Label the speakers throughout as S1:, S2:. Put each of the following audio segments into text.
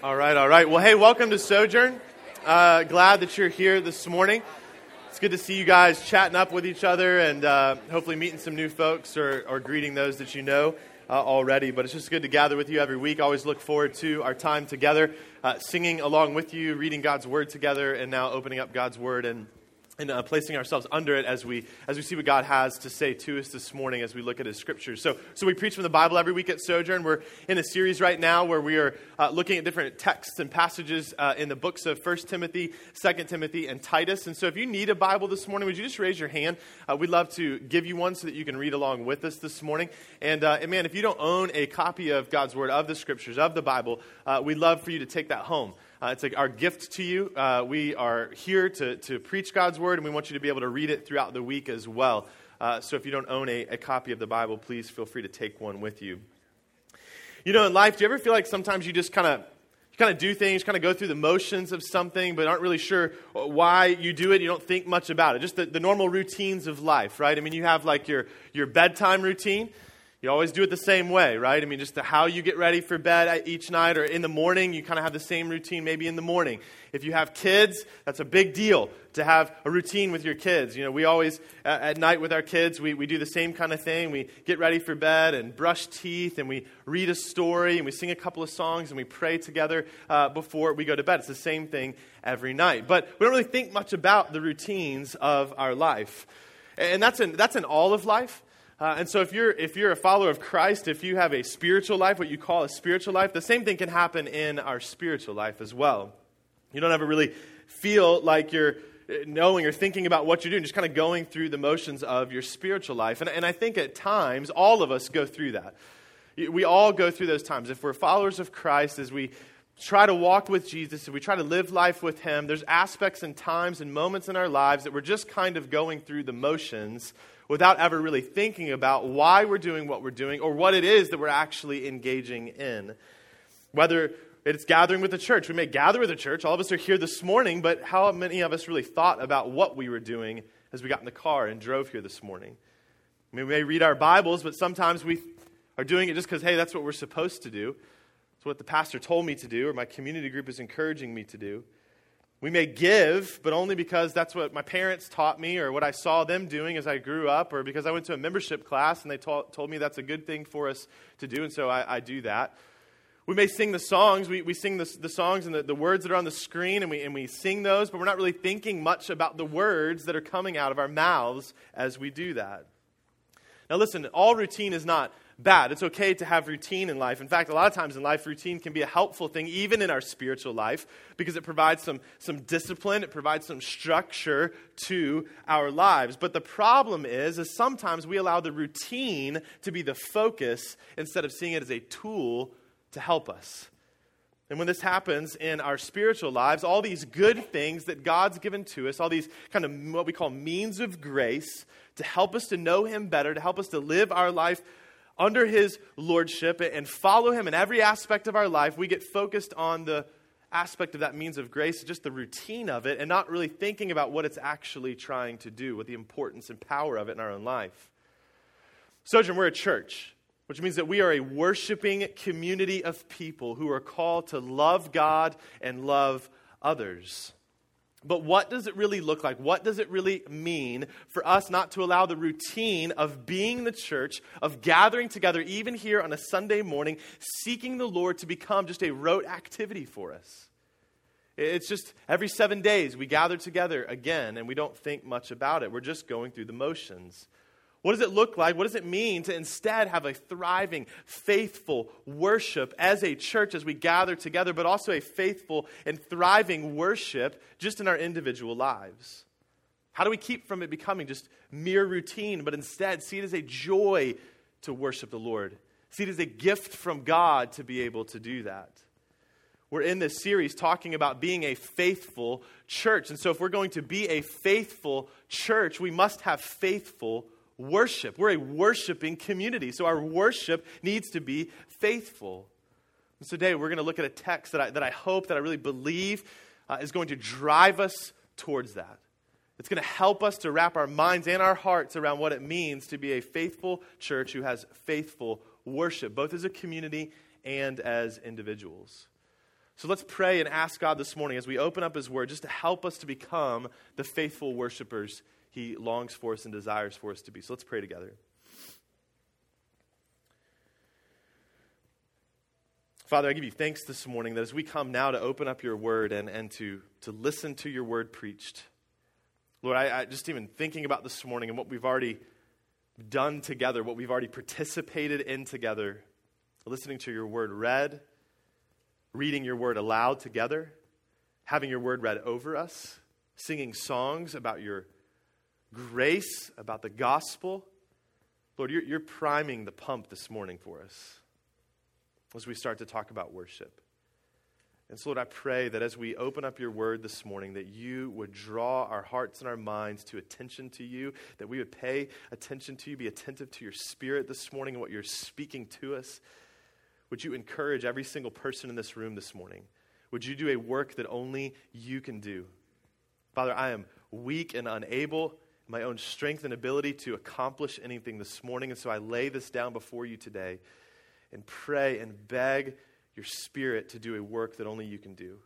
S1: All right, all right. Well, hey, welcome to Sojourn. Uh, glad that you're here this morning. It's good to see you guys chatting up with each other and uh, hopefully meeting some new folks or, or greeting those that you know uh, already. But it's just good to gather with you every week. always look forward to our time together, uh, singing along with you, reading God's Word together, and now opening up God's Word and and uh, placing ourselves under it as we as we see what God has to say to us this morning as we look at His scriptures. So, so we preach from the Bible every week at Sojourn. We're in a series right now where we are uh, looking at different texts and passages uh, in the books of First Timothy, Second Timothy, and Titus. And so, if you need a Bible this morning, would you just raise your hand? Uh, we'd love to give you one so that you can read along with us this morning. And, uh, and man, if you don't own a copy of God's Word, of the Scriptures, of the Bible, uh, we'd love for you to take that home. Uh, it's like our gift to you. Uh, we are here to, to preach God's word, and we want you to be able to read it throughout the week as well. Uh, so if you don't own a, a copy of the Bible, please feel free to take one with you. You know, in life, do you ever feel like sometimes you just kind of kind of do things, kind of go through the motions of something, but aren't really sure why you do it. You don't think much about it. Just the, the normal routines of life, right? I mean, you have like your, your bedtime routine. You always do it the same way, right? I mean, just the, how you get ready for bed each night or in the morning, you kind of have the same routine maybe in the morning. If you have kids, that's a big deal to have a routine with your kids. You know, we always, uh, at night with our kids, we, we do the same kind of thing. We get ready for bed and brush teeth and we read a story and we sing a couple of songs and we pray together uh, before we go to bed. It's the same thing every night. But we don't really think much about the routines of our life. And that's in, that's in all of life. Uh, and so, if you're, if you're a follower of Christ, if you have a spiritual life, what you call a spiritual life, the same thing can happen in our spiritual life as well. You don't ever really feel like you're uh, knowing or thinking about what you're doing, just kind of going through the motions of your spiritual life. And, and I think at times, all of us go through that. We all go through those times. If we're followers of Christ, as we try to walk with Jesus, if we try to live life with Him, there's aspects and times and moments in our lives that we're just kind of going through the motions without ever really thinking about why we're doing what we're doing or what it is that we're actually engaging in. Whether it's gathering with the church, we may gather with the church. All of us are here this morning, but how many of us really thought about what we were doing as we got in the car and drove here this morning? I mean, we may read our Bibles, but sometimes we are doing it just because, hey, that's what we're supposed to do. It's what the pastor told me to do, or my community group is encouraging me to do. We may give, but only because that's what my parents taught me or what I saw them doing as I grew up, or because I went to a membership class and they told, me that's a good thing for us to do, and so I, I do that. We may sing the songs. We, we sing the, the songs and the, the words that are on the screen, and we, and we sing those, but we're not really thinking much about the words that are coming out of our mouths as we do that. Now, listen, all routine is not bad. It's okay to have routine in life. In fact, a lot of times in life, routine can be a helpful thing, even in our spiritual life, because it provides some, some discipline, it provides some structure to our lives. But the problem is, is sometimes we allow the routine to be the focus instead of seeing it as a tool to help us. And when this happens in our spiritual lives, all these good things that God's given to us, all these kind of what we call means of grace to help us to know Him better, to help us to live our life under his lordship and follow him in every aspect of our life, we get focused on the aspect of that means of grace, just the routine of it, and not really thinking about what it's actually trying to do, what the importance and power of it in our own life. Sojourn, we're a church, which means that we are a worshiping community of people who are called to love God and love others. But what does it really look like? What does it really mean for us not to allow the routine of being the church, of gathering together, even here on a Sunday morning, seeking the Lord to become just a rote activity for us? It's just every seven days we gather together again and we don't think much about it. We're just going through the motions. What does it look like? What does it mean to instead have a thriving, faithful worship as a church as we gather together, but also a faithful and thriving worship just in our individual lives? How do we keep from it becoming just mere routine, but instead see it as a joy to worship the Lord? See it as a gift from God to be able to do that. We're in this series talking about being a faithful church. And so, if we're going to be a faithful church, we must have faithful worship. We're a worshiping community, so our worship needs to be faithful. And today we're going to look at a text that I, that I hope, that I really believe uh, is going to drive us towards that. It's going to help us to wrap our minds and our hearts around what it means to be a faithful church who has faithful worship, both as a community and as individuals. So let's pray and ask God this morning as we open up His Word just to help us to become the faithful worshipers He longs for us and desires for us to be. So let's pray together. Father, I give you thanks this morning that as we come now to open up your word and, and to, to listen to your word preached, Lord, I, I just even thinking about this morning and what we've already done together, what we've already participated in together, listening to your word read, reading your word aloud together, having your word read over us, singing songs about your grace, about the gospel. Lord, you're, you're priming the pump this morning for us as we start to talk about worship. And so, Lord, I pray that as we open up your word this morning, that you would draw our hearts and our minds to attention to you, that we would pay attention to you, be attentive to your spirit this morning and what you're speaking to us. Would you encourage every single person in this room this morning? Would you do a work that only you can do? Father, I am weak and unable, my own strength and ability to accomplish anything this morning, and so I lay this down before you today and pray and beg your spirit to do a work that only you can do.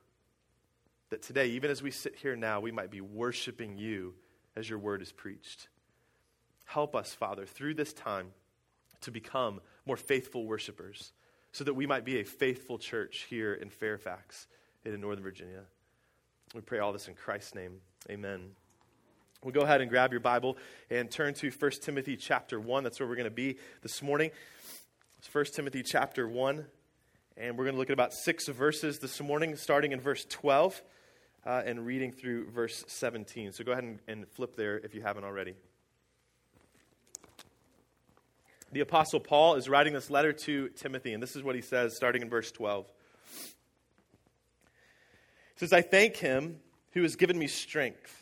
S1: That today, even as we sit here now, we might be worshiping you as your word is preached. Help us, Father, through this time to become more faithful worshipers so that we might be a faithful church here in Fairfax in Northern Virginia. We pray all this in Christ's name. Amen. We'll go ahead and grab your Bible and turn to 1 Timothy chapter 1. That's where we're going to be this morning. It's 1 Timothy chapter 1, and we're going to look at about six verses this morning, starting in verse 12 uh, and reading through verse 17. So go ahead and, and flip there if you haven't already. The Apostle Paul is writing this letter to Timothy, and this is what he says, starting in verse 12. He says, I thank him who has given me strength,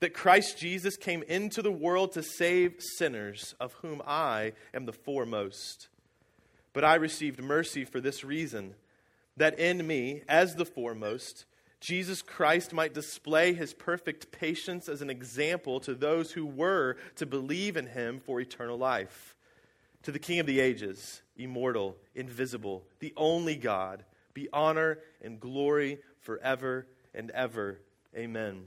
S1: that Christ Jesus came into the world to save sinners, of whom I am the foremost. But I received mercy for this reason that in me, as the foremost, Jesus Christ might display his perfect patience as an example to those who were to believe in him for eternal life. To the King of the ages, immortal, invisible, the only God, be honor and glory forever and ever. Amen.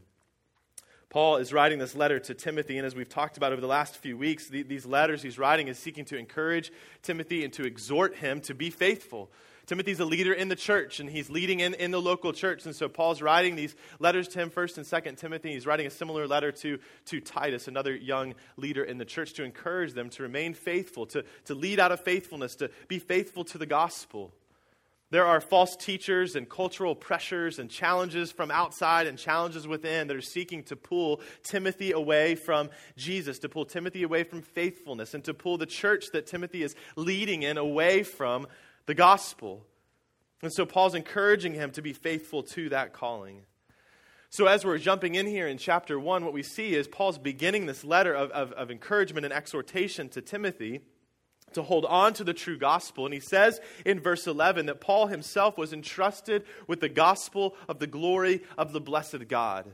S1: Paul is writing this letter to Timothy, and as we've talked about over the last few weeks, the, these letters he's writing is seeking to encourage Timothy and to exhort him to be faithful. Timothy's a leader in the church, and he's leading in, in the local church. And so Paul's writing these letters to him, 1st and 2nd Timothy. He's writing a similar letter to, to Titus, another young leader in the church, to encourage them to remain faithful, to, to lead out of faithfulness, to be faithful to the gospel. There are false teachers and cultural pressures and challenges from outside and challenges within that are seeking to pull Timothy away from Jesus, to pull Timothy away from faithfulness, and to pull the church that Timothy is leading in away from the gospel. And so Paul's encouraging him to be faithful to that calling. So, as we're jumping in here in chapter 1, what we see is Paul's beginning this letter of, of, of encouragement and exhortation to Timothy to hold on to the true gospel. And he says in verse 11 that Paul himself was entrusted with the gospel of the glory of the blessed God.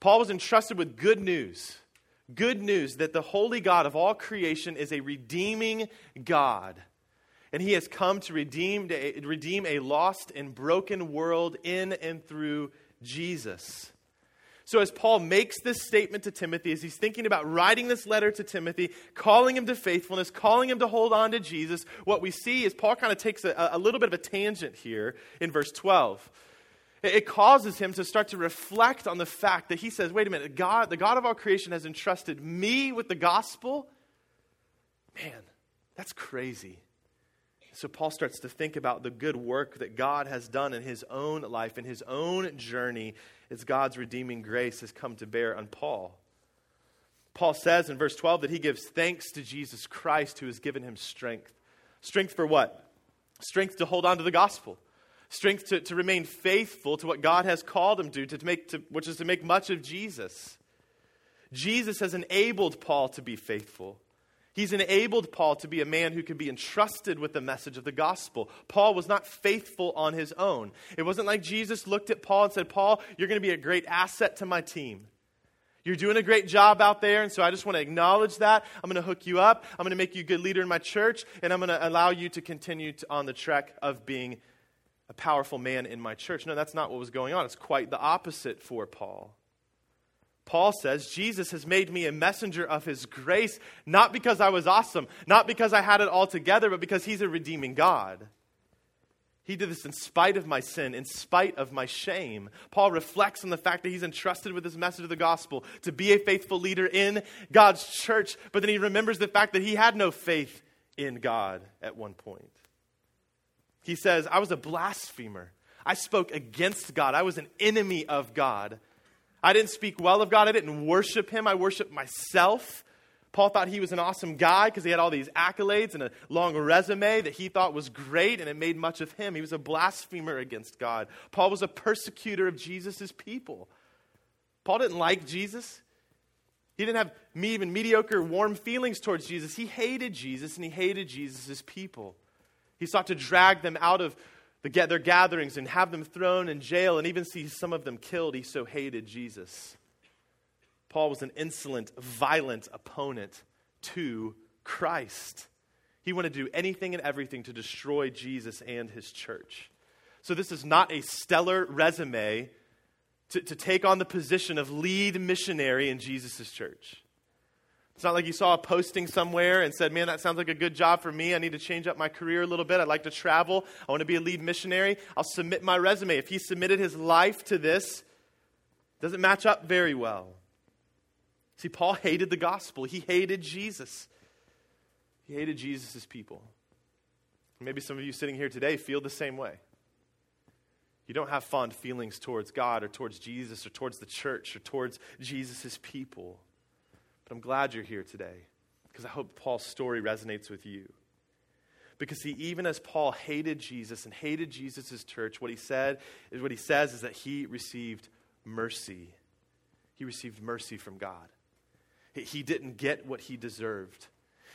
S1: Paul was entrusted with good news. Good news that the holy God of all creation is a redeeming God. And he has come to redeem, to redeem a lost and broken world in and through Jesus. So, as Paul makes this statement to Timothy, as he's thinking about writing this letter to Timothy, calling him to faithfulness, calling him to hold on to Jesus, what we see is Paul kind of takes a, a little bit of a tangent here in verse 12. It causes him to start to reflect on the fact that he says, wait a minute, God, the God of all creation has entrusted me with the gospel? Man, that's crazy. So Paul starts to think about the good work that God has done in his own life, in his own journey, as God's redeeming grace has come to bear on Paul. Paul says in verse 12 that he gives thanks to Jesus Christ who has given him strength. Strength for what? Strength to hold on to the gospel. strength to, to remain faithful to what God has called him to, to make, to, which is to make much of Jesus. Jesus has enabled Paul to be faithful. He's enabled Paul to be a man who could be entrusted with the message of the gospel. Paul was not faithful on his own. It wasn't like Jesus looked at Paul and said, Paul, you're going to be a great asset to my team. You're doing a great job out there, and so I just want to acknowledge that. I'm going to hook you up. I'm going to make you a good leader in my church, and I'm going to allow you to continue to, on the trek of being a powerful man in my church. No, that's not what was going on. It's quite the opposite for Paul. Paul says, Jesus has made me a messenger of his grace, not because I was awesome, not because I had it all together, but because he's a redeeming God. He did this in spite of my sin, in spite of my shame. Paul reflects on the fact that he's entrusted with this message of the gospel to be a faithful leader in God's church, but then he remembers the fact that he had no faith in God at one point. He says, I was a blasphemer. I spoke against God. I was an enemy of God. I didn't speak well of God. I didn't worship him. I worshiped myself. Paul thought he was an awesome guy because he had all these accolades and a long resume that he thought was great, and it made much of him. He was a blasphemer against God. Paul was a persecutor of Jesus' people. Paul didn't like Jesus. He didn't have me even mediocre, warm feelings towards Jesus. He hated Jesus and he hated Jesus' people. He sought to drag them out of the, their gatherings and have them thrown in jail and even see some of them killed. He so hated Jesus. Paul was an insolent, violent opponent to Christ. He wanted to do anything and everything to destroy Jesus and his church. So, this is not a stellar resume to, to take on the position of lead missionary in Jesus' church. It's not like you saw a posting somewhere and said, Man, that sounds like a good job for me. I need to change up my career a little bit. I'd like to travel. I want to be a lead missionary. I'll submit my resume. If he submitted his life to this, doesn't match up very well. See, Paul hated the gospel, he hated Jesus. He hated Jesus' people. Maybe some of you sitting here today feel the same way. You don't have fond feelings towards God or towards Jesus or towards the church or towards Jesus' people. But I'm glad you're here today because I hope Paul's story resonates with you. Because see, even as Paul hated Jesus and hated Jesus' church, what he said is what he says is that he received mercy. He received mercy from God. He didn't get what he deserved.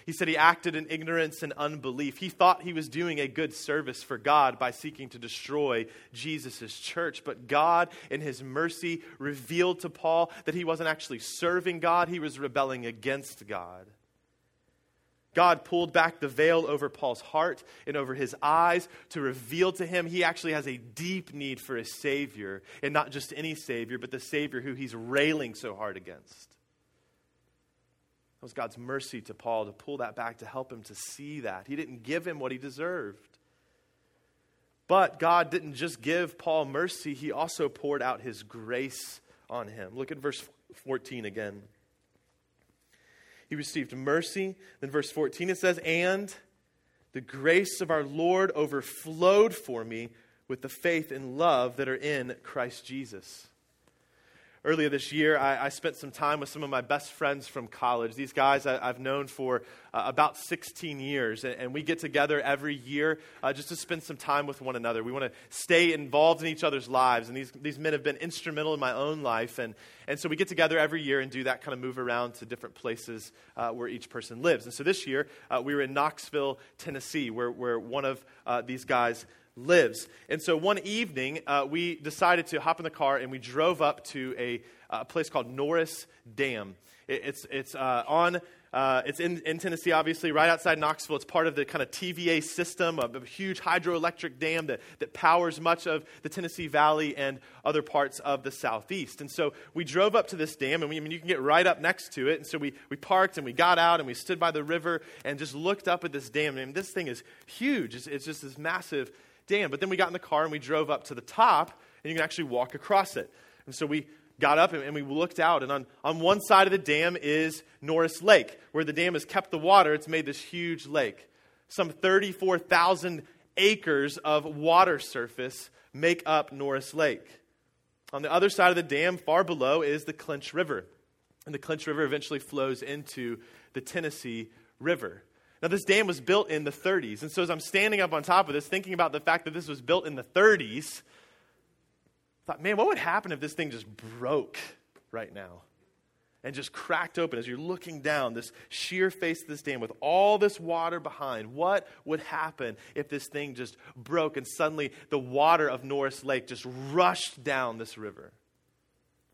S1: He said he acted in ignorance and unbelief. He thought he was doing a good service for God by seeking to destroy Jesus' church. But God, in his mercy, revealed to Paul that he wasn't actually serving God, he was rebelling against God. God pulled back the veil over Paul's heart and over his eyes to reveal to him he actually has a deep need for a Savior, and not just any Savior, but the Savior who he's railing so hard against. It was God's mercy to Paul to pull that back to help him to see that. He didn't give him what he deserved. But God didn't just give Paul mercy, he also poured out his grace on him. Look at verse 14 again. He received mercy. Then, verse 14, it says, And the grace of our Lord overflowed for me with the faith and love that are in Christ Jesus earlier this year, I, I, spent some time with some of my best friends from college. These guys I, have known for uh, about 16 years, and, and, we get together every year uh, just to spend some time with one another. We want to stay involved in each other's lives, and these, these men have been instrumental in my own life. And, and so we get together every year and do that kind of move around to different places uh, where each person lives. And so this year, uh, we were in Knoxville, Tennessee, where, where one of uh, these guys lives. And so one evening, uh, we decided to hop in the car and we drove up to a, a place called Norris Dam. It, it's it's uh, on. Uh, it's in, in Tennessee, obviously, right outside Knoxville. It's part of the kind of TVA system, of a huge hydroelectric dam that, that powers much of the Tennessee Valley and other parts of the southeast. And so we drove up to this dam, and we, I mean, you can get right up next to it. And so we, we parked and we got out and we stood by the river and just looked up at this dam. I mean, this thing is huge. It's, it's just this massive dam. But then we got in the car and we drove up to the top, and you can actually walk across it. And so we got up and, we looked out, and on, on one side of the dam is Norris Lake. Where the dam has kept the water, it's made this huge lake. Some 34,000 acres of water surface make up Norris Lake. On the other side of the dam, far below, is the Clinch River. And the Clinch River eventually flows into the Tennessee River. Now, this dam was built in the 30s. And so, as I'm standing up on top of this, thinking about the fact that this was built in the 30s, I thought, man, what would happen if this thing just broke right now? And just cracked open as you're looking down this sheer face of this dam with all this water behind. What would happen if this thing just broke and suddenly the water of Norris Lake just rushed down this river?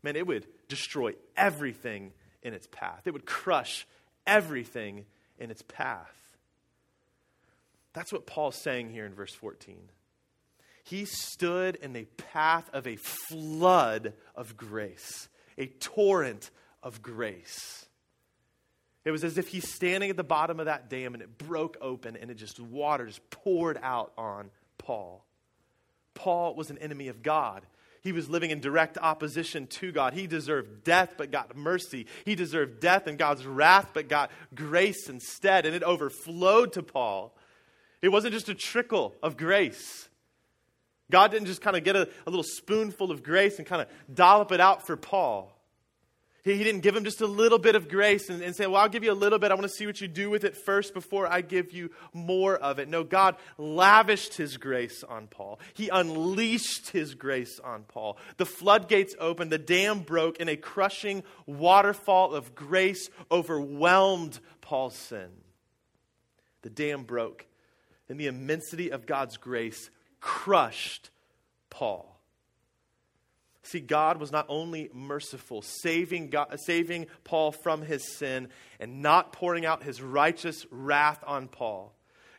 S1: Man, it would destroy everything in its path, it would crush everything in its path. That's what Paul's saying here in verse 14. He stood in the path of a flood of grace, a torrent of grace. It was as if he's standing at the bottom of that dam and it broke open and it just water just poured out on Paul. Paul was an enemy of God. He was living in direct opposition to God. He deserved death, but got mercy. He deserved death and God's wrath, but got grace instead. And it overflowed to Paul. It wasn't just a trickle of grace. God didn't just kind of get a, a little spoonful of grace and kind of dollop it out for Paul. He, he didn't give him just a little bit of grace and, and say, Well, I'll give you a little bit. I want to see what you do with it first before I give you more of it. No, God lavished his grace on Paul. He unleashed his grace on Paul. The floodgates opened, the dam broke, and a crushing waterfall of grace overwhelmed Paul's sin. The dam broke, and the immensity of God's grace crushed Paul. See, God was not only merciful, saving, God, saving Paul from his sin and not pouring out his righteous wrath on Paul.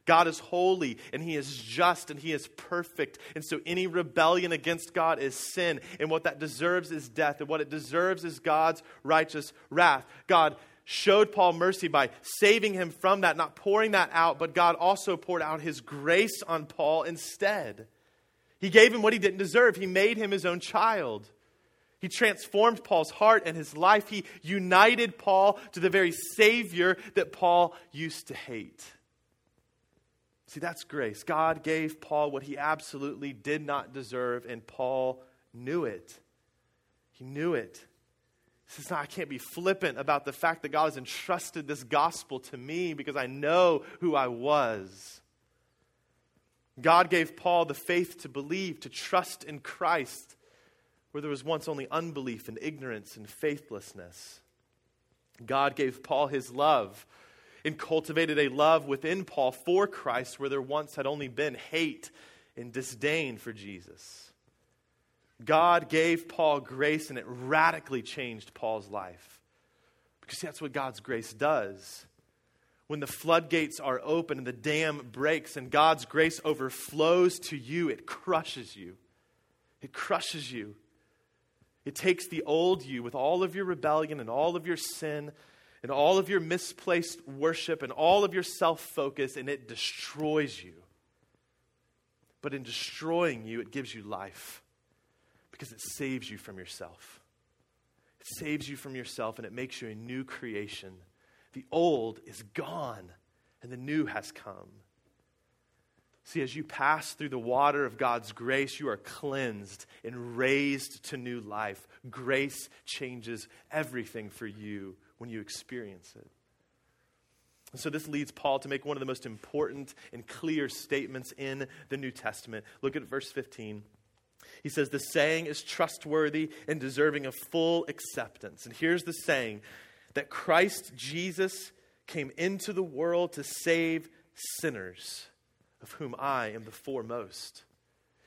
S1: God is holy and he is just and he is perfect. And so any rebellion against God is sin. And what that deserves is death. And what it deserves is God's righteous wrath. God showed Paul mercy by saving him from that, not pouring that out, but God also poured out his grace on Paul instead. He gave him what he didn't deserve. He made him his own child. He transformed Paul's heart and his life. He united Paul to the very Savior that Paul used to hate. See, that's grace. God gave Paul what he absolutely did not deserve, and Paul knew it. He knew it. He says, I can't be flippant about the fact that God has entrusted this gospel to me because I know who I was. God gave Paul the faith to believe, to trust in Christ, where there was once only unbelief and ignorance and faithlessness. God gave Paul his love and cultivated a love within Paul for Christ where there once had only been hate and disdain for Jesus. God gave Paul grace and it radically changed Paul's life. Because that's what God's grace does when the floodgates are open and the dam breaks and God's grace overflows to you, it crushes you. It crushes you. It takes the old you with all of your rebellion and all of your sin and all of your misplaced worship and all of your self focus and it destroys you. But in destroying you, it gives you life because it saves you from yourself. It saves you from yourself and it makes you a new creation the old is gone and the new has come. See, as you pass through the water of God's grace, you are cleansed and raised to new life. Grace changes everything for you when you experience it. And so, this leads Paul to make one of the most important and clear statements in the New Testament. Look at verse 15. He says, The saying is trustworthy and deserving of full acceptance. And here's the saying that Christ Jesus came into the world to save sinners, of whom I am the foremost.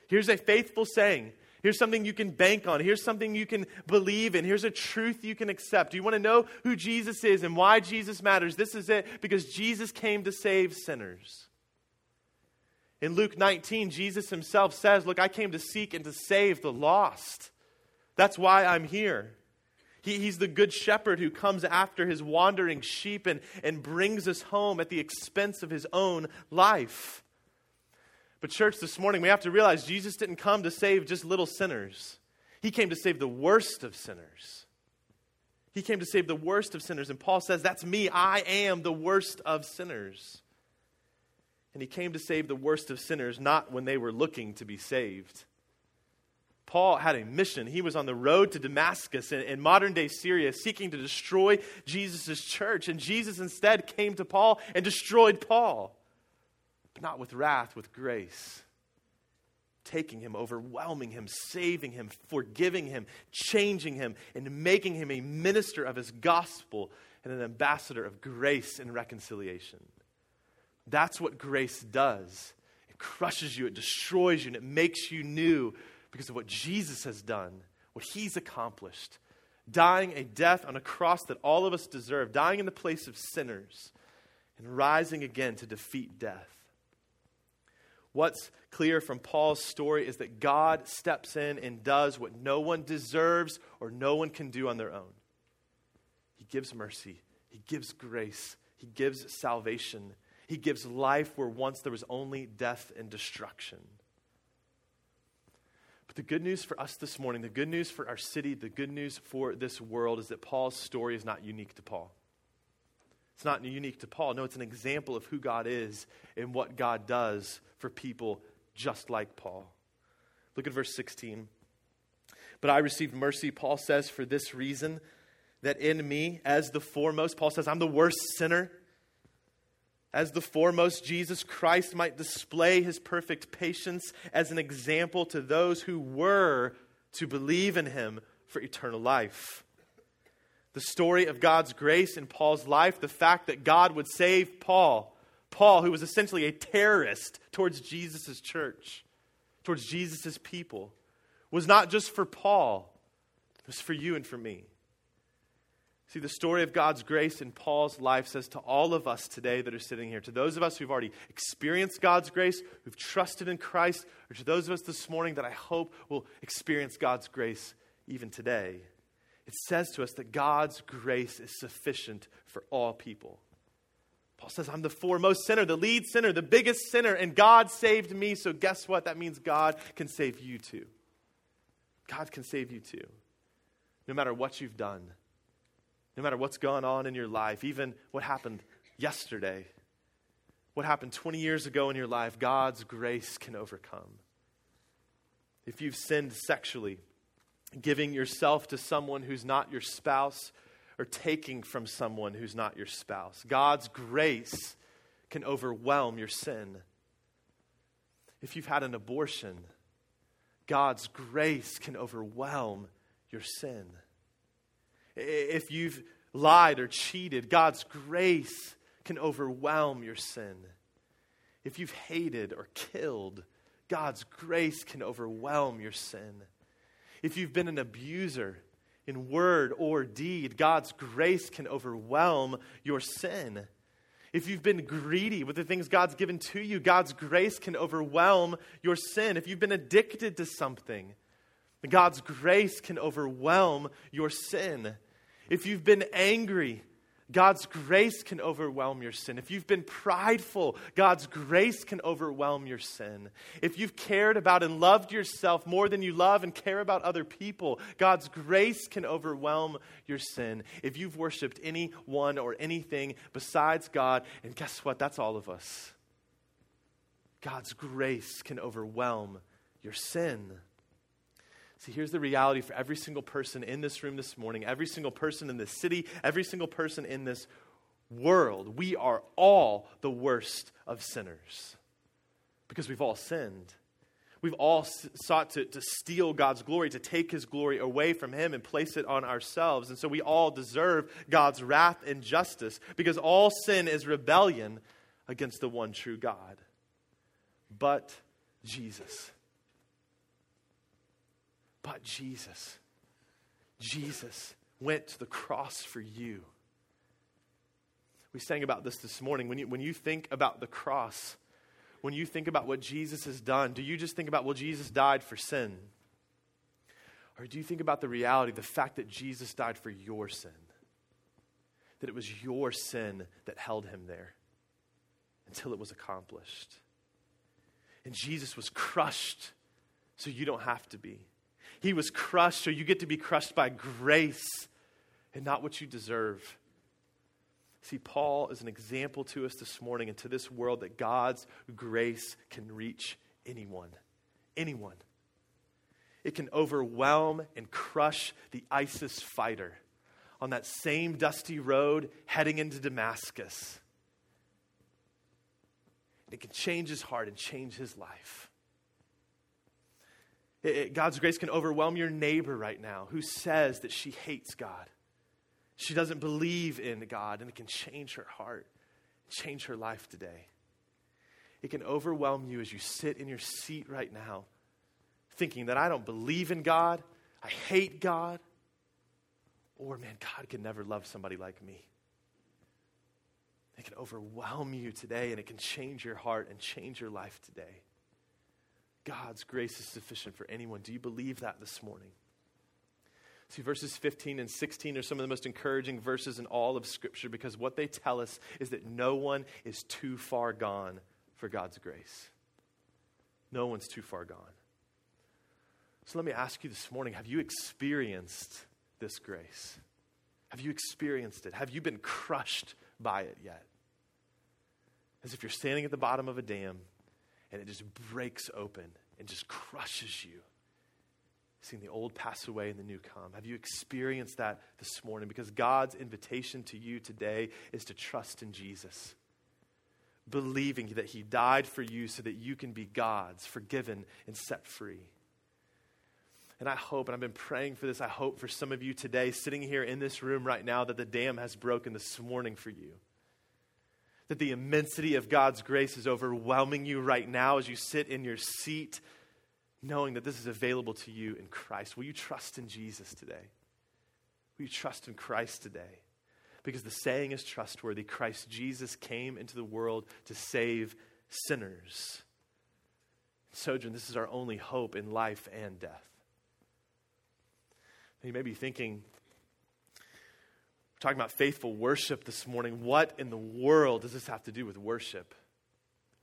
S1: Here's a faithful saying. Here's something you can bank on. Here's something you can believe in. Here's a truth you can accept. Do you want to know who Jesus is and why Jesus matters? This is it because Jesus came to save sinners. In Luke 19, Jesus himself says, Look, I came to seek and to save the lost. That's why I'm here. He, he's the good shepherd who comes after his wandering sheep and, and brings us home at the expense of his own life. But, church, this morning we have to realize Jesus didn't come to save just little sinners, he came to save the worst of sinners. He came to save the worst of sinners. And Paul says, That's me. I am the worst of sinners. And he came to save the worst of sinners, not when they were looking to be saved, Paul had a mission. He was on the road to Damascus in, in modern day Syria seeking to destroy Jesus' church. And Jesus instead came to Paul and destroyed Paul. But not with wrath, with grace. Taking him, overwhelming him, saving him, forgiving him, changing him, and making him a minister of his gospel and an ambassador of grace and reconciliation. That's what grace does. It crushes you, it destroys you, and it makes you new because of what Jesus has done, what he's accomplished. Dying a death on a cross that all of us deserve, dying in the place of sinners, and rising again to defeat death. What's clear from Paul's story is that God steps in and does what no one deserves or no one can do on their own. He gives mercy, He gives grace, He gives salvation, He gives life where once there was only death and destruction. But the good news for us this morning, the good news for our city, the good news for this world is that Paul's story is not unique to Paul. It's not unique to Paul. No, it's an example of who God is and what God does for people just like Paul. Look at verse 16. But I received mercy, Paul says, for this reason that in me, as the foremost, Paul says, I'm the worst sinner as the foremost, Jesus Christ might display his perfect patience as an example to those who were to believe in him for eternal life. The story of God's grace in Paul's life, the fact that God would save Paul, Paul, who was essentially a terrorist towards Jesus' church, towards Jesus' people, was not just for Paul, it was for you and for me. See, the story of God's grace in Paul's life says to all of us today that are sitting here, to those of us who've already experienced God's grace, who've trusted in Christ, or to those of us this morning that I hope will experience God's grace even today, it says to us that God's grace is sufficient for all people. Paul says, I'm the foremost sinner, the lead sinner, the biggest sinner, and God saved me. So, guess what? That means God can save you too. God can save you too. No matter what you've done, no matter what's gone on in your life, even what happened yesterday, what happened 20 years ago in your life, God's grace can overcome. If you've sinned sexually, giving yourself to someone who's not your spouse, or taking from someone who's not your spouse, God's grace can overwhelm your sin. If you've had an abortion, God's grace can overwhelm your sin. If you've lied or cheated, God's grace can overwhelm your sin. If you've hated or killed, God's grace can overwhelm your sin. If you've been an abuser in word or deed, God's grace can overwhelm your sin. If you've been greedy with the things God's given to you, God's grace can overwhelm your sin. If you've been addicted to something, God's grace can overwhelm your sin. If you've been angry, God's grace can overwhelm your sin. If you've been prideful, God's grace can overwhelm your sin. If you've cared about and loved yourself more than you love and care about other people, God's grace can overwhelm your sin. If you've worshiped anyone or anything besides God, and guess what? That's all of us. God's grace can overwhelm your sin. See, here's the reality for every single person in this room this morning, every single person in this city, every single person in this world. We are all the worst of sinners because we've all sinned. We've all sought to, to steal God's glory, to take his glory away from him and place it on ourselves. And so we all deserve God's wrath and justice because all sin is rebellion against the one true God. But Jesus. But Jesus, Jesus went to the cross for you. We sang about this this morning. When you, when you think about the cross, when you think about what Jesus has done, do you just think about, well, Jesus died for sin? Or do you think about the reality, the fact that Jesus died for your sin? That it was your sin that held him there until it was accomplished. And Jesus was crushed so you don't have to be. He was crushed, so you get to be crushed by grace and not what you deserve. See, Paul is an example to us this morning and to this world that God's grace can reach anyone. Anyone. it can overwhelm and crush the ISIS fighter on that same dusty road heading into Damascus. It can change his heart and change his life. It, it, God's grace can overwhelm your neighbor right now who says that she hates God. She doesn't believe in God, and it can change her heart, change her life today. It can overwhelm you as you sit in your seat right now, thinking that I don't believe in God, I hate God, or man, God can never love somebody like me. It can overwhelm you today, and it can change your heart and change your life today. God's grace is sufficient for anyone. Do you believe that this morning? See, verses 15 and 16 are some of the most encouraging verses in all of Scripture because what they tell us is that no one is too far gone for God's grace. No one's too far gone. So let me ask you this morning have you experienced this grace? Have you experienced it? Have you been crushed by it yet? As if you're standing at the bottom of a dam and it just breaks open and just crushes you. Seeing the old pass away and the new come. Have you experienced that this morning? Because God's invitation to you today is to trust in Jesus, believing that He died for you so that you can be God's, forgiven and set free. And I hope, and I've been praying for this, I hope for some of you today, sitting here in this room right now, that the dam has broken this morning for you that the immensity of God's grace is overwhelming you right now as you sit in your seat, knowing that this is available to you in Christ. Will you trust in Jesus today? Will you trust in Christ today? Because the saying is trustworthy Christ Jesus came into the world to save sinners. Sojourn, this is our only hope in life and death. you may be thinking, talking about faithful worship this morning. What in the world does this have to do with worship?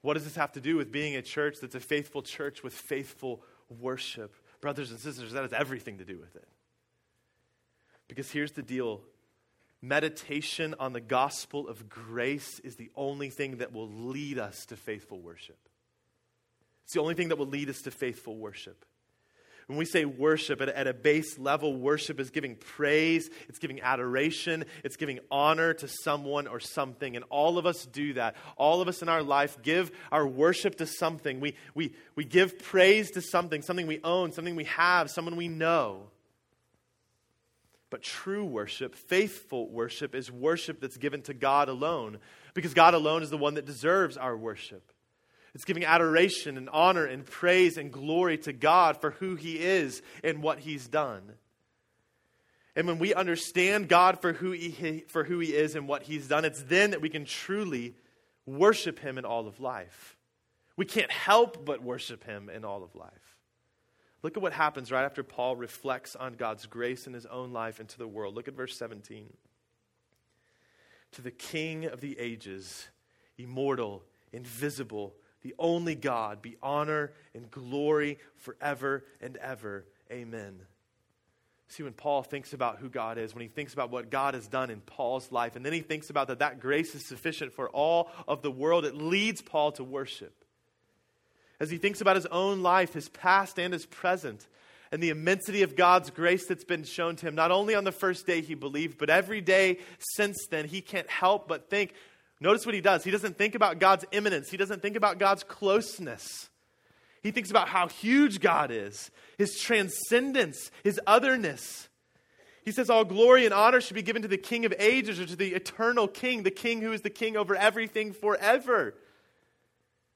S1: What does this have to do with being a church that's a faithful church with faithful worship? Brothers and sisters, that has everything to do with it. Because here's the deal meditation on the gospel of grace is the only thing that will lead us to faithful worship. It's the only thing that will lead us to faithful worship. When we say worship at, at a base level, worship is giving praise, it's giving adoration, it's giving honor to someone or something. And all of us do that. All of us in our life give our worship to something. We, we, we give praise to something, something we own, something we have, someone we know. But true worship, faithful worship, is worship that's given to God alone, because God alone is the one that deserves our worship. It's giving adoration and honor and praise and glory to God for who He is and what He's done. And when we understand God for who he, for who he is and what He's done, it's then that we can truly worship Him in all of life. We can't help but worship Him in all of life. Look at what happens right after Paul reflects on God's grace in his own life and to the world. Look at verse 17. To the King of the ages, immortal, invisible, the only God, be honor and glory forever and ever. Amen. See, when Paul thinks about who God is, when he thinks about what God has done in Paul's life, and then he thinks about that that grace is sufficient for all of the world, it leads Paul to worship. As he thinks about his own life, his past and his present, and the immensity of God's grace that's been shown to him, not only on the first day he believed, but every day since then, he can't help but think Notice what he does. He doesn't think about God's immanence, he doesn't think about God's closeness. He thinks about how huge God is, his transcendence, his otherness. He says, All glory and honor should be given to the King of ages or to the eternal King, the King who is the King over everything forever.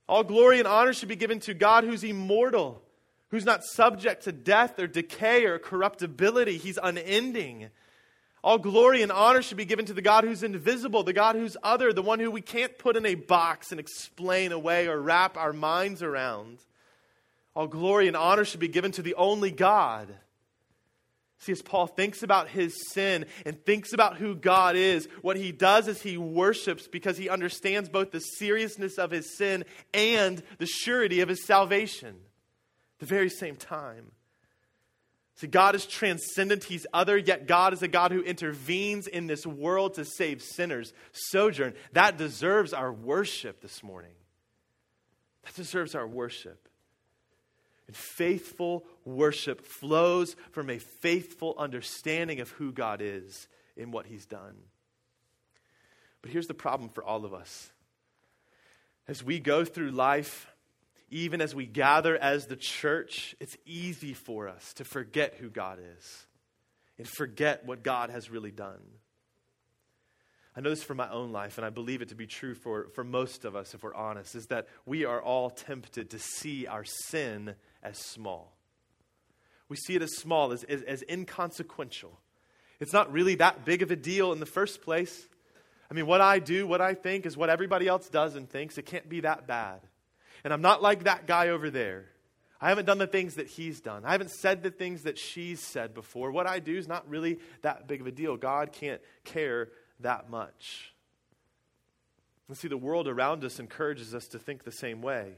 S1: All glory and honor should be given to God who's immortal, who's not subject to death or decay or corruptibility. He's unending. All glory and honor should be given to the God who's invisible, the God who's other, the one who we can't put in a box and explain away or wrap our minds around. All glory and honor should be given to the only God. See, as Paul thinks about his sin and thinks about who God is, what he does is he worships because he understands both the seriousness of his sin and the surety of his salvation at the very same time. See, God is transcendent, He's other, yet God is a God who intervenes in this world to save sinners. Sojourn, that deserves our worship this morning. That deserves our worship. And faithful worship flows from a faithful understanding of who God is in what He's done. But here's the problem for all of us. As we go through life, even as we gather as the church, it's easy for us to forget who God is and forget what God has really done. I know this from my own life, and I believe it to be true for, for most of us, if we're honest, is that we are all tempted to see our sin as small. We see it as small, as, as, as inconsequential. It's not really that big of a deal in the first place. I mean, what I do, what I think, is what everybody else does and thinks. It can't be that bad. And I'm not like that guy over there. I haven't done the things that he's done. I haven't said the things that she's said before. What I do is not really that big of a deal. God can't care that much. And see, the world around us encourages us to think the same way.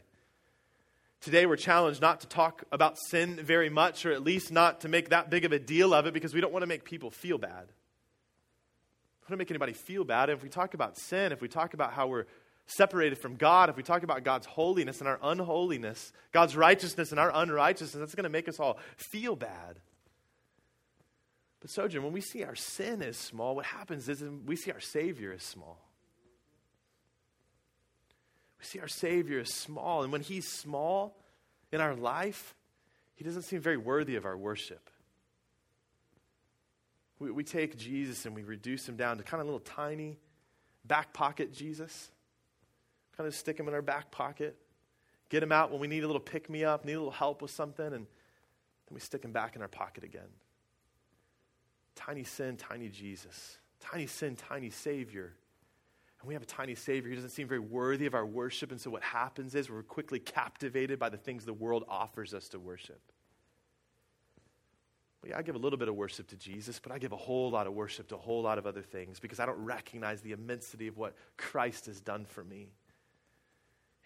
S1: Today, we're challenged not to talk about sin very much, or at least not to make that big of a deal of it, because we don't want to make people feel bad. We don't want to make anybody feel bad. If we talk about sin, if we talk about how we're separated from God, if we talk about God's holiness and our unholiness, God's righteousness and our unrighteousness, that's going to make us all feel bad. But, Sojourn, when we see our sin as small, what happens is we see our Savior as small. We see our Savior as small. And when He's small in our life, He doesn't seem very worthy of our worship. We, we take Jesus and we reduce Him down to kind of little tiny back pocket Jesus. Kind of stick Him in our back pocket. Get Him out when we need a little pick me up, need a little help with something, and then we stick Him back in our pocket again. Tiny sin, tiny Jesus. Tiny sin, tiny Savior. And we have a tiny Savior who doesn't seem very worthy of our worship. And so what happens is we're quickly captivated by the things the world offers us to worship. But yeah, I give a little bit of worship to Jesus, but I give a whole lot of worship to a whole lot of other things because I don't recognize the immensity of what Christ has done for me.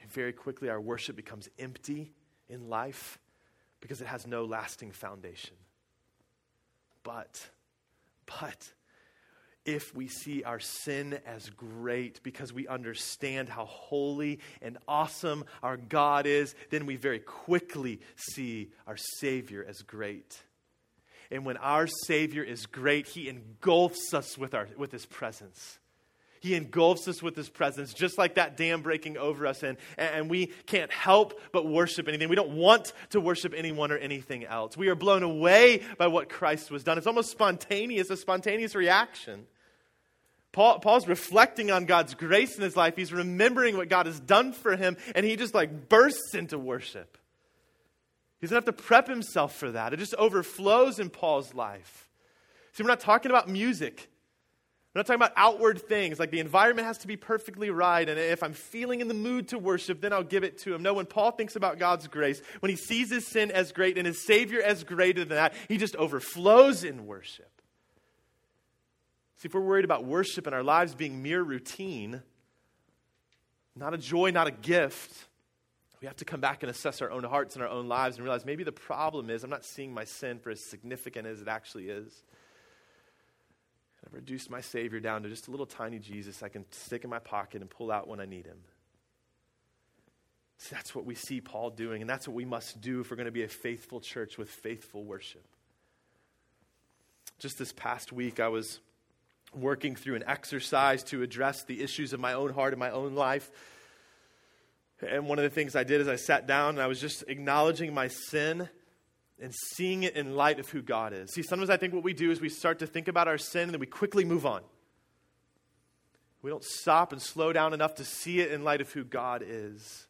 S1: And very quickly, our worship becomes empty in life because it has no lasting foundation. But, but, if we see our sin as great because we understand how holy and awesome our God is, then we very quickly see our Savior as great. And when our Savior is great, He engulfs us with, our, with His presence. He engulfs us with his presence, just like that dam breaking over us. And, and we can't help but worship anything. We don't want to worship anyone or anything else. We are blown away by what Christ was done. It's almost spontaneous, a spontaneous reaction. Paul, Paul's reflecting on God's grace in his life. He's remembering what God has done for him, and he just like bursts into worship. He doesn't have to prep himself for that. It just overflows in Paul's life. See, we're not talking about music. We're not talking about outward things, like the environment has to be perfectly right, and if I'm feeling in the mood to worship, then I'll give it to him. No, when Paul thinks about God's grace, when he sees his sin as great and his Savior as greater than that, he just overflows in worship. See, if we're worried about worship and our lives being mere routine, not a joy, not a gift, we have to come back and assess our own hearts and our own lives and realize maybe the problem is I'm not seeing my sin for as significant as it actually is. I've reduced my Savior down to just a little tiny Jesus I can stick in my pocket and pull out when I need him. See, that's what we see Paul doing, and that's what we must do if we're going to be a faithful church with faithful worship. Just this past week, I was working through an exercise to address the issues of my own heart and my own life. And one of the things I did is I sat down and I was just acknowledging my sin and seeing it in light of who God is. See, sometimes I think what we do is we start to think about our sin and then we quickly move on. We don't stop and slow down enough to see it in light of who God is.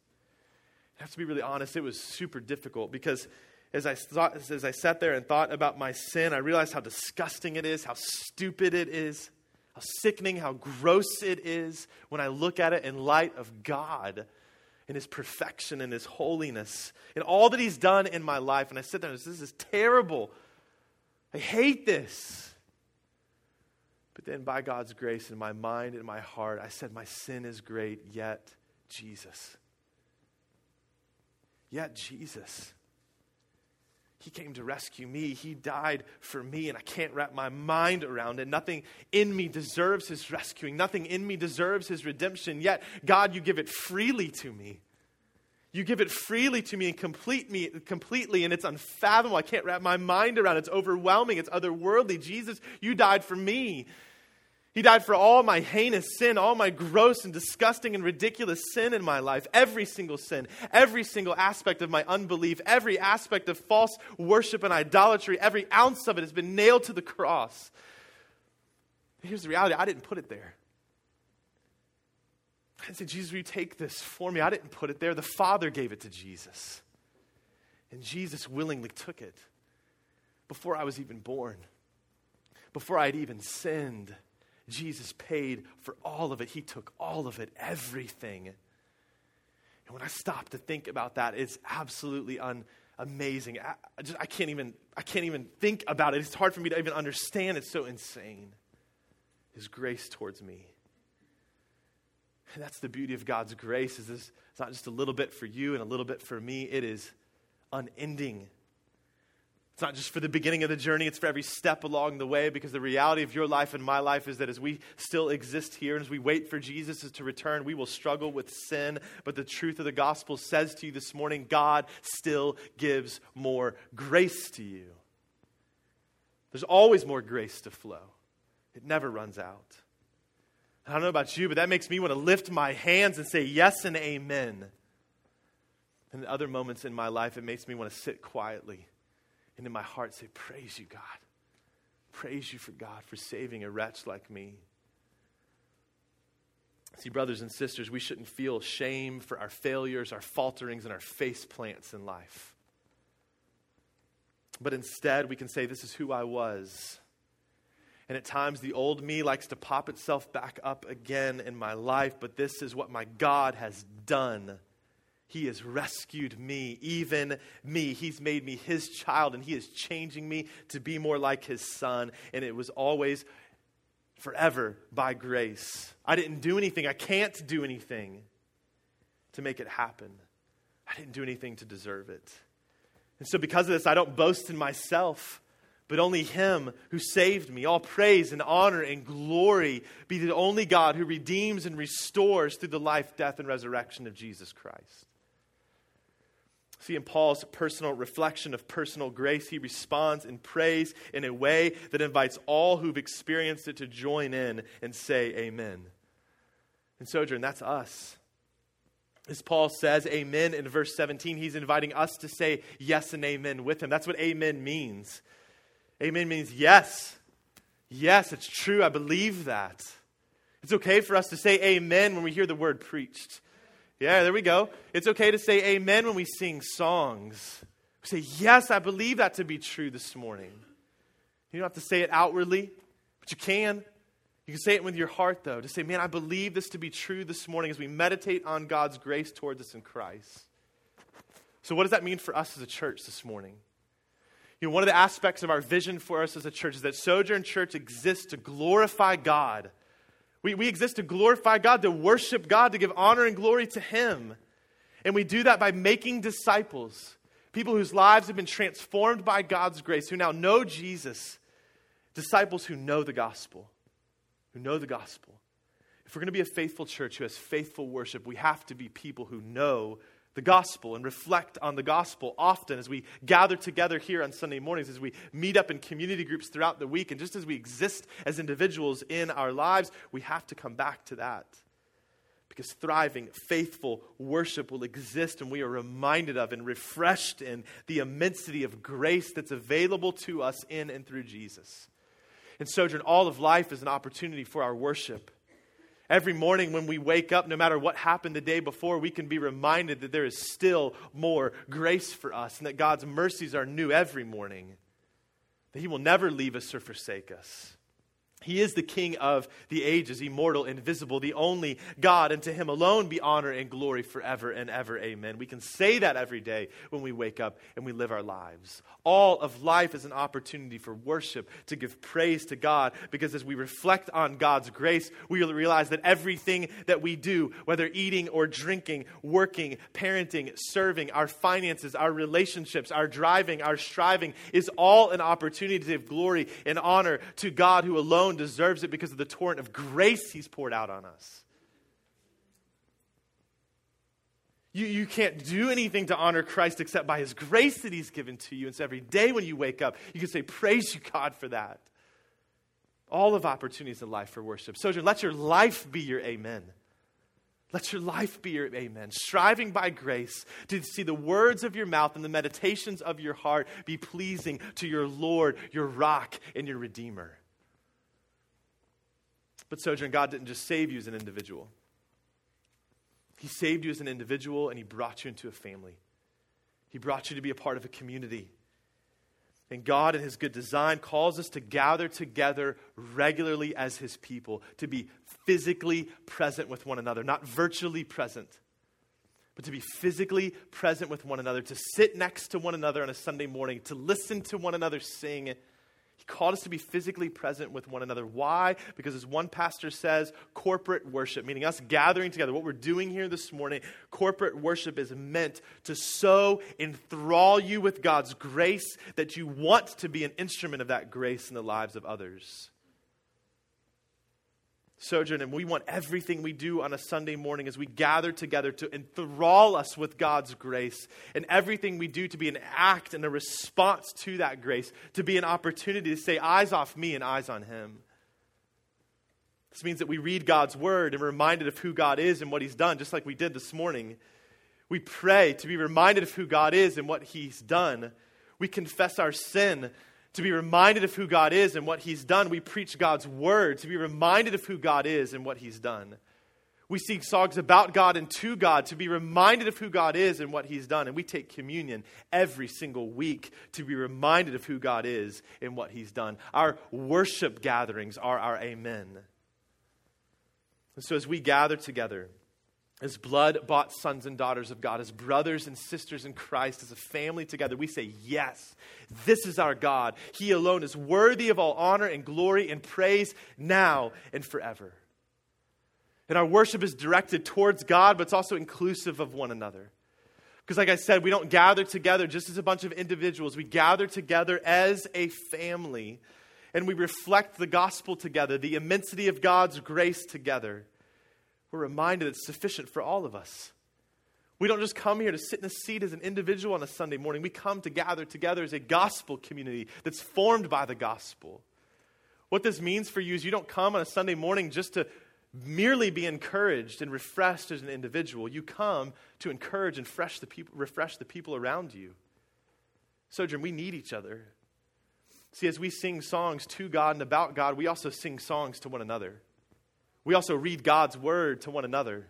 S1: I have to be really honest, it was super difficult because as I, thought, as I sat there and thought about my sin, I realized how disgusting it is, how stupid it is, how sickening, how gross it is when I look at it in light of God in his perfection and his holiness and all that he's done in my life. And I sit there and say, this is terrible. I hate this. But then, by God's grace in my mind and my heart, I said, My sin is great, yet Jesus. Yet Jesus. He came to rescue me. He died for me, and I can't wrap my mind around it. Nothing in me deserves his rescuing. Nothing in me deserves his redemption. Yet, God, you give it freely to me. You give it freely to me and complete me completely, and it's unfathomable. I can't wrap my mind around it. It's overwhelming. It's otherworldly. Jesus, you died for me. He died for all my heinous sin, all my gross and disgusting and ridiculous sin in my life. Every single sin, every single aspect of my unbelief, every aspect of false worship and idolatry, every ounce of it has been nailed to the cross. Here's the reality I didn't put it there. I said, Jesus, will you take this for me? I didn't put it there. The Father gave it to Jesus. And Jesus willingly took it before I was even born, before I'd even sinned. Jesus paid for all of it. He took all of it, everything. And when I stop to think about that, it's absolutely un- amazing. I, I, just, I, can't even, I can't even think about it. It's hard for me to even understand. It's so insane. His grace towards me. And that's the beauty of God's grace is this, it's not just a little bit for you and a little bit for me. It is unending it's not just for the beginning of the journey, it's for every step along the way because the reality of your life and my life is that as we still exist here and as we wait for Jesus to return, we will struggle with sin. But the truth of the gospel says to you this morning God still gives more grace to you. There's always more grace to flow, it never runs out. I don't know about you, but that makes me want to lift my hands and say yes and amen. And in other moments in my life, it makes me want to sit quietly and in my heart say, Praise you, God. Praise you for God for saving a wretch like me. See, brothers and sisters, we shouldn't feel shame for our failures, our falterings, and our face plants in life. But instead, we can say, This is who I was. And at times, the old me likes to pop itself back up again in my life, but this is what my God has done. He has rescued me, even me. He's made me his child, and he is changing me to be more like his son. And it was always forever by grace. I didn't do anything, I can't do anything to make it happen. I didn't do anything to deserve it. And so, because of this, I don't boast in myself, but only Him who saved me. All praise and honor and glory be to the only God who redeems and restores through the life, death, and resurrection of Jesus Christ. See, in Paul's personal reflection of personal grace, he responds in praise in a way that invites all who've experienced it to join in and say, Amen. And Sojourn, that's us. As Paul says, Amen in verse 17, he's inviting us to say yes and amen with him. That's what amen means. Amen means yes. Yes, it's true. I believe that. It's okay for us to say amen when we hear the word preached. Yeah, there we go. It's okay to say amen when we sing songs. We say, Yes, I believe that to be true this morning. You don't have to say it outwardly, but you can. You can say it with your heart, though, to say, Man, I believe this to be true this morning as we meditate on God's grace towards us in Christ. So, what does that mean for us as a church this morning? You know, one of the aspects of our vision for us as a church is that Sojourn Church exists to glorify God we, we exist to glorify God, to worship God, to give honor and glory to Him. And we do that by making disciples, people whose lives have been transformed by God's grace, who now know Jesus, disciples who know the gospel, who know the gospel. If we're going to be a faithful church who has faithful worship, we have to be people who know the gospel and reflect on the gospel often as we gather together here on Sunday mornings, as we meet up in community groups throughout the week, and just as we exist as individuals in our lives, we have to come back to that. Because thriving, faithful worship will exist, and we are reminded of and refreshed in the immensity of grace that's available to us in and through Jesus. And Sojourn, all of life is an opportunity for our worship. Every morning when we wake up, no matter what happened the day before, we can be reminded that there is still more grace for us and that God's mercies are new every morning, that He will never leave us or forsake us. He is the King of the ages, immortal, invisible, the only God, and to him alone be honor and glory forever and ever. Amen. We can say that every day when we wake up and we live our lives. All of life is an opportunity for worship, to give praise to God, because as we reflect on God's grace, we realize that everything that we do, whether eating or drinking, working, parenting, serving, our finances, our relationships, our driving, our striving, is all an opportunity to give glory and honor to God who alone alone deserves it because of the torrent of grace he's poured out on us. You, you can't do anything to honor Christ except by his grace that he's given to you. And so every day when you wake up, you can say, Praise you, God, for that. All of opportunities in life for worship. Sojourn, let your life be your amen. Let your life be your amen. Striving by grace to see the words of your mouth and the meditations of your heart be pleasing to your Lord, your rock, and your Redeemer. But, Sojourn, God didn't just save you as an individual, He saved you as an individual and He brought you into a family. He brought you to be a part of a community. And God, in His good design, calls us to gather together regularly as His people, to be physically present with one another, not virtually present, but to be physically present with one another, to sit next to one another on a Sunday morning, to listen to one another sing, he called us to be physically present with one another. Why? Because, as one pastor says, corporate worship, meaning us gathering together, what we're doing here this morning, corporate worship is meant to so enthrall you with God's grace that you want to be an instrument of that grace in the lives of others. Sojourn, and we want everything we do on a Sunday morning as we gather together to enthrall us with God's grace, and everything we do to be an act and a response to that grace, to be an opportunity to say, eyes off me and eyes on Him. This means that we read God's word and we're reminded of who God is and what He's done, just like we did this morning. We pray to be reminded of who God is and what He's done. We confess our sin to be reminded of who God is and what He's done. We preach God's word to be reminded of who God is and what He's done. We sing songs about God and to God to be reminded of who God is and what He's done. And we take communion every single week to be reminded of who God is and what He's done. Our worship gatherings are our amen. And so as we gather together, as blood bought sons and daughters of God, as brothers and sisters in Christ, as a family together, we say, Yes, this is our God. He alone is worthy of all honor and glory and praise now and forever. And our worship is directed towards God, but it's also inclusive of one another. Because, like I said, we don't gather together just as a bunch of individuals, we gather together as a family, and we reflect the gospel together, the immensity of God's grace together we're reminded it's sufficient for all of us. We don't just come here to sit in a seat as an individual on a Sunday morning. We come to gather together as a gospel community that's formed by the gospel. What this means for you is you don't come on a Sunday morning just to merely be encouraged and refreshed as an individual. You come to encourage and the people, refresh the people around you. Sojourn, we need each other. See, as we sing songs to God and about God, we also sing songs to one another. We also read God's word to one another.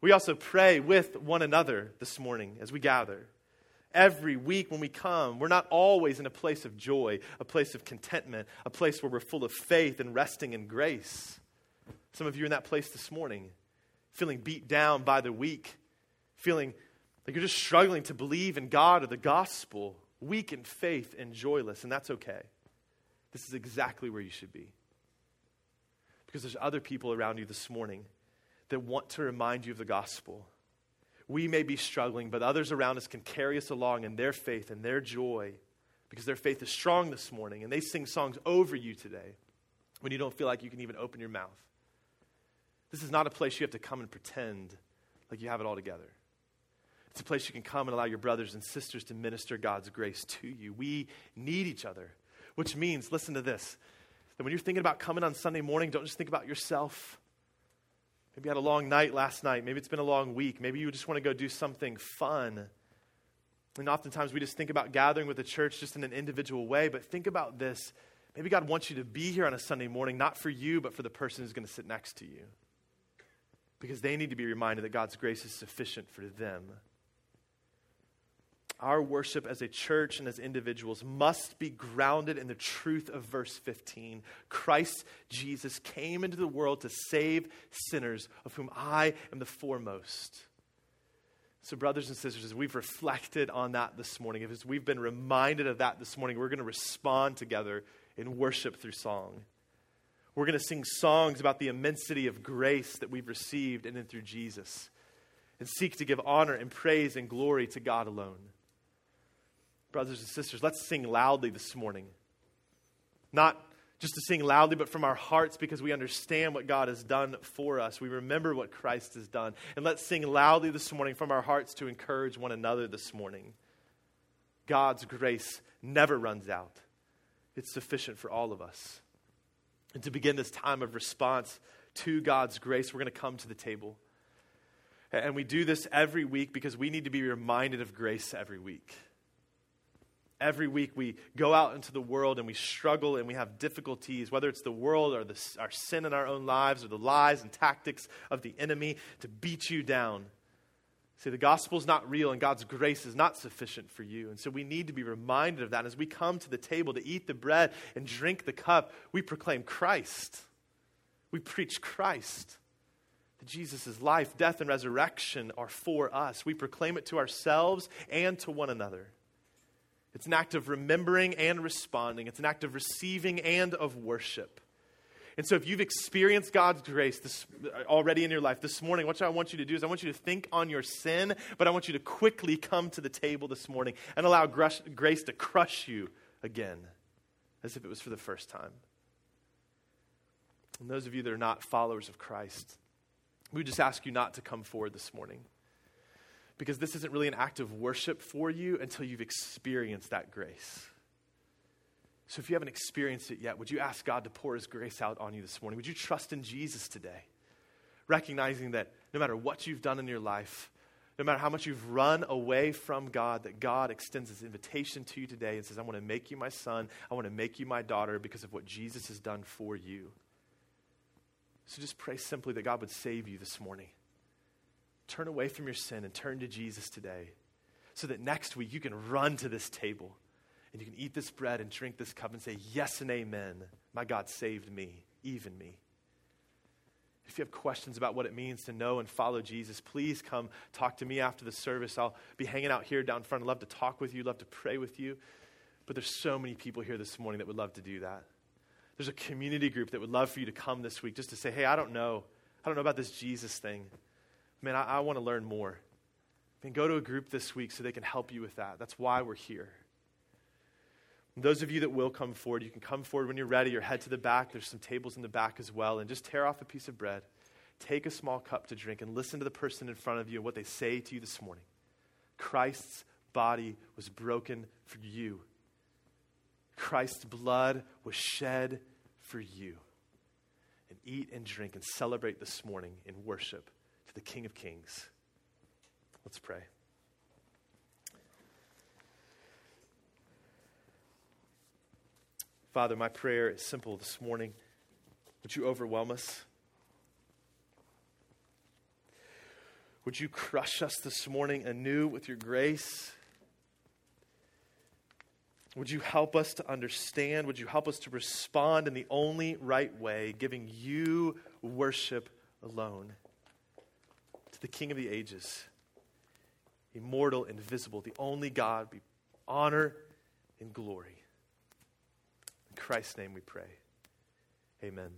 S1: We also pray with one another this morning as we gather. Every week when we come, we're not always in a place of joy, a place of contentment, a place where we're full of faith and resting in grace. Some of you are in that place this morning, feeling beat down by the week, feeling like you're just struggling to believe in God or the gospel, weak in faith and joyless, and that's okay. This is exactly where you should be. Because there's other people around you this morning that want to remind you of the gospel. We may be struggling, but others around us can carry us along in their faith and their joy because their faith is strong this morning and they sing songs over you today when you don't feel like you can even open your mouth. This is not a place you have to come and pretend like you have it all together. It's a place you can come and allow your brothers and sisters to minister God's grace to you. We need each other, which means, listen to this, that when you're thinking about coming on Sunday morning, don't just think about yourself. Maybe you had a long night last night. Maybe it's been a long week. Maybe you just want to go do something fun. And oftentimes we just think about gathering with the church just in an individual way, but think about this. Maybe God wants you to be here on a Sunday morning, not for you, but for the person who's going to sit next to you. Because they need to be reminded that God's grace is sufficient for them our worship as a church and as individuals must be grounded in the truth of verse 15. Christ Jesus came into the world to save sinners, of whom I am the foremost. So, brothers and sisters, as we've reflected on that this morning, as we've been reminded of that this morning, we're going to respond together in worship through song. We're going to sing songs about the immensity of grace that we've received in and through Jesus and seek to give honor and praise and glory to God alone. Brothers and sisters, let's sing loudly this morning. Not just to sing loudly, but from our hearts because we understand what God has done for us. We remember what Christ has done. And let's sing loudly this morning from our hearts to encourage one another this morning. God's grace never runs out, it's sufficient for all of us. And to begin this time of response to God's grace, we're going to come to the table. And we do this every week because we need to be reminded of grace every week. Every week we go out into the world and we struggle and we have difficulties, whether it's the world or the, our sin in our own lives or the lies and tactics of the enemy to beat you down. See, the gospel is not real and God's grace is not sufficient for you. And so we need to be reminded of that. As we come to the table to eat the bread and drink the cup, we proclaim Christ. We preach Christ. That Jesus' life, death, and resurrection are for us. We proclaim it to ourselves and to one another. It's an act of remembering and responding. It's an act of receiving and of worship. And so, if you've experienced God's grace this, already in your life this morning, what I want you to do is I want you to think on your sin, but I want you to quickly come to the table this morning and allow grace to crush you again, as if it was for the first time. And those of you that are not followers of Christ, we just ask you not to come forward this morning because this isn't really an act of worship for you until you've experienced that grace. So if you haven't experienced it yet, would you ask God to pour His grace out on you this morning? Would you trust in Jesus today? Recognizing that no matter what you've done in your life, no matter how much you've run away from God, that God extends His invitation to you today and says, I want to make you my son, I want to make you my daughter because of what Jesus has done for you. So just pray simply that God would save you this morning. Turn away from your sin and turn to Jesus today so that next week you can run to this table and you can eat this bread and drink this cup and say, Yes and amen. My God saved me, even me. If you have questions about what it means to know and follow Jesus, please come talk to me after the service. I'll be hanging out here down front. I'd love to talk with you, love to pray with you. But there's so many people here this morning that would love to do that. There's a community group that would love for you to come this week just to say, hey, I don't know. I don't know about this Jesus thing man, I, I want to learn more. Then go to a group this week so they can help you with that. That's why we're here. And those of you that will come forward, you can come forward when you're ready or head to the back. There's some tables in the back as well. And just tear off a piece of bread, take a small cup to drink, and listen to the person in front of you and what they say to you this morning. Christ's body was broken for you, Christ's blood was shed for you. And eat and drink and celebrate this morning in worship to the King of Kings. Let's pray. Father, my prayer is simple this morning. Would you overwhelm us? Would you crush us this morning anew with your grace? Would you help us to understand? Would you help us to respond in the only right way, giving you worship alone? The King of the ages, immortal, invisible, the only God, be honor and glory. In Christ's name we pray. Amen.